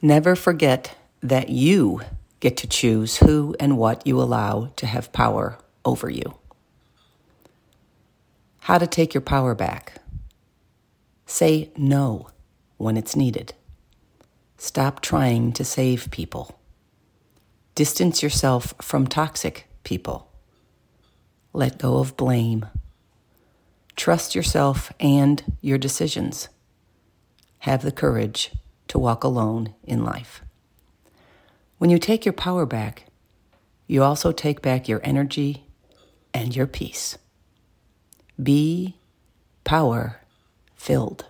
Never forget that you get to choose who and what you allow to have power over you. How to take your power back. Say no when it's needed. Stop trying to save people. Distance yourself from toxic people. Let go of blame. Trust yourself and your decisions. Have the courage to walk alone in life. When you take your power back, you also take back your energy and your peace. Be power filled.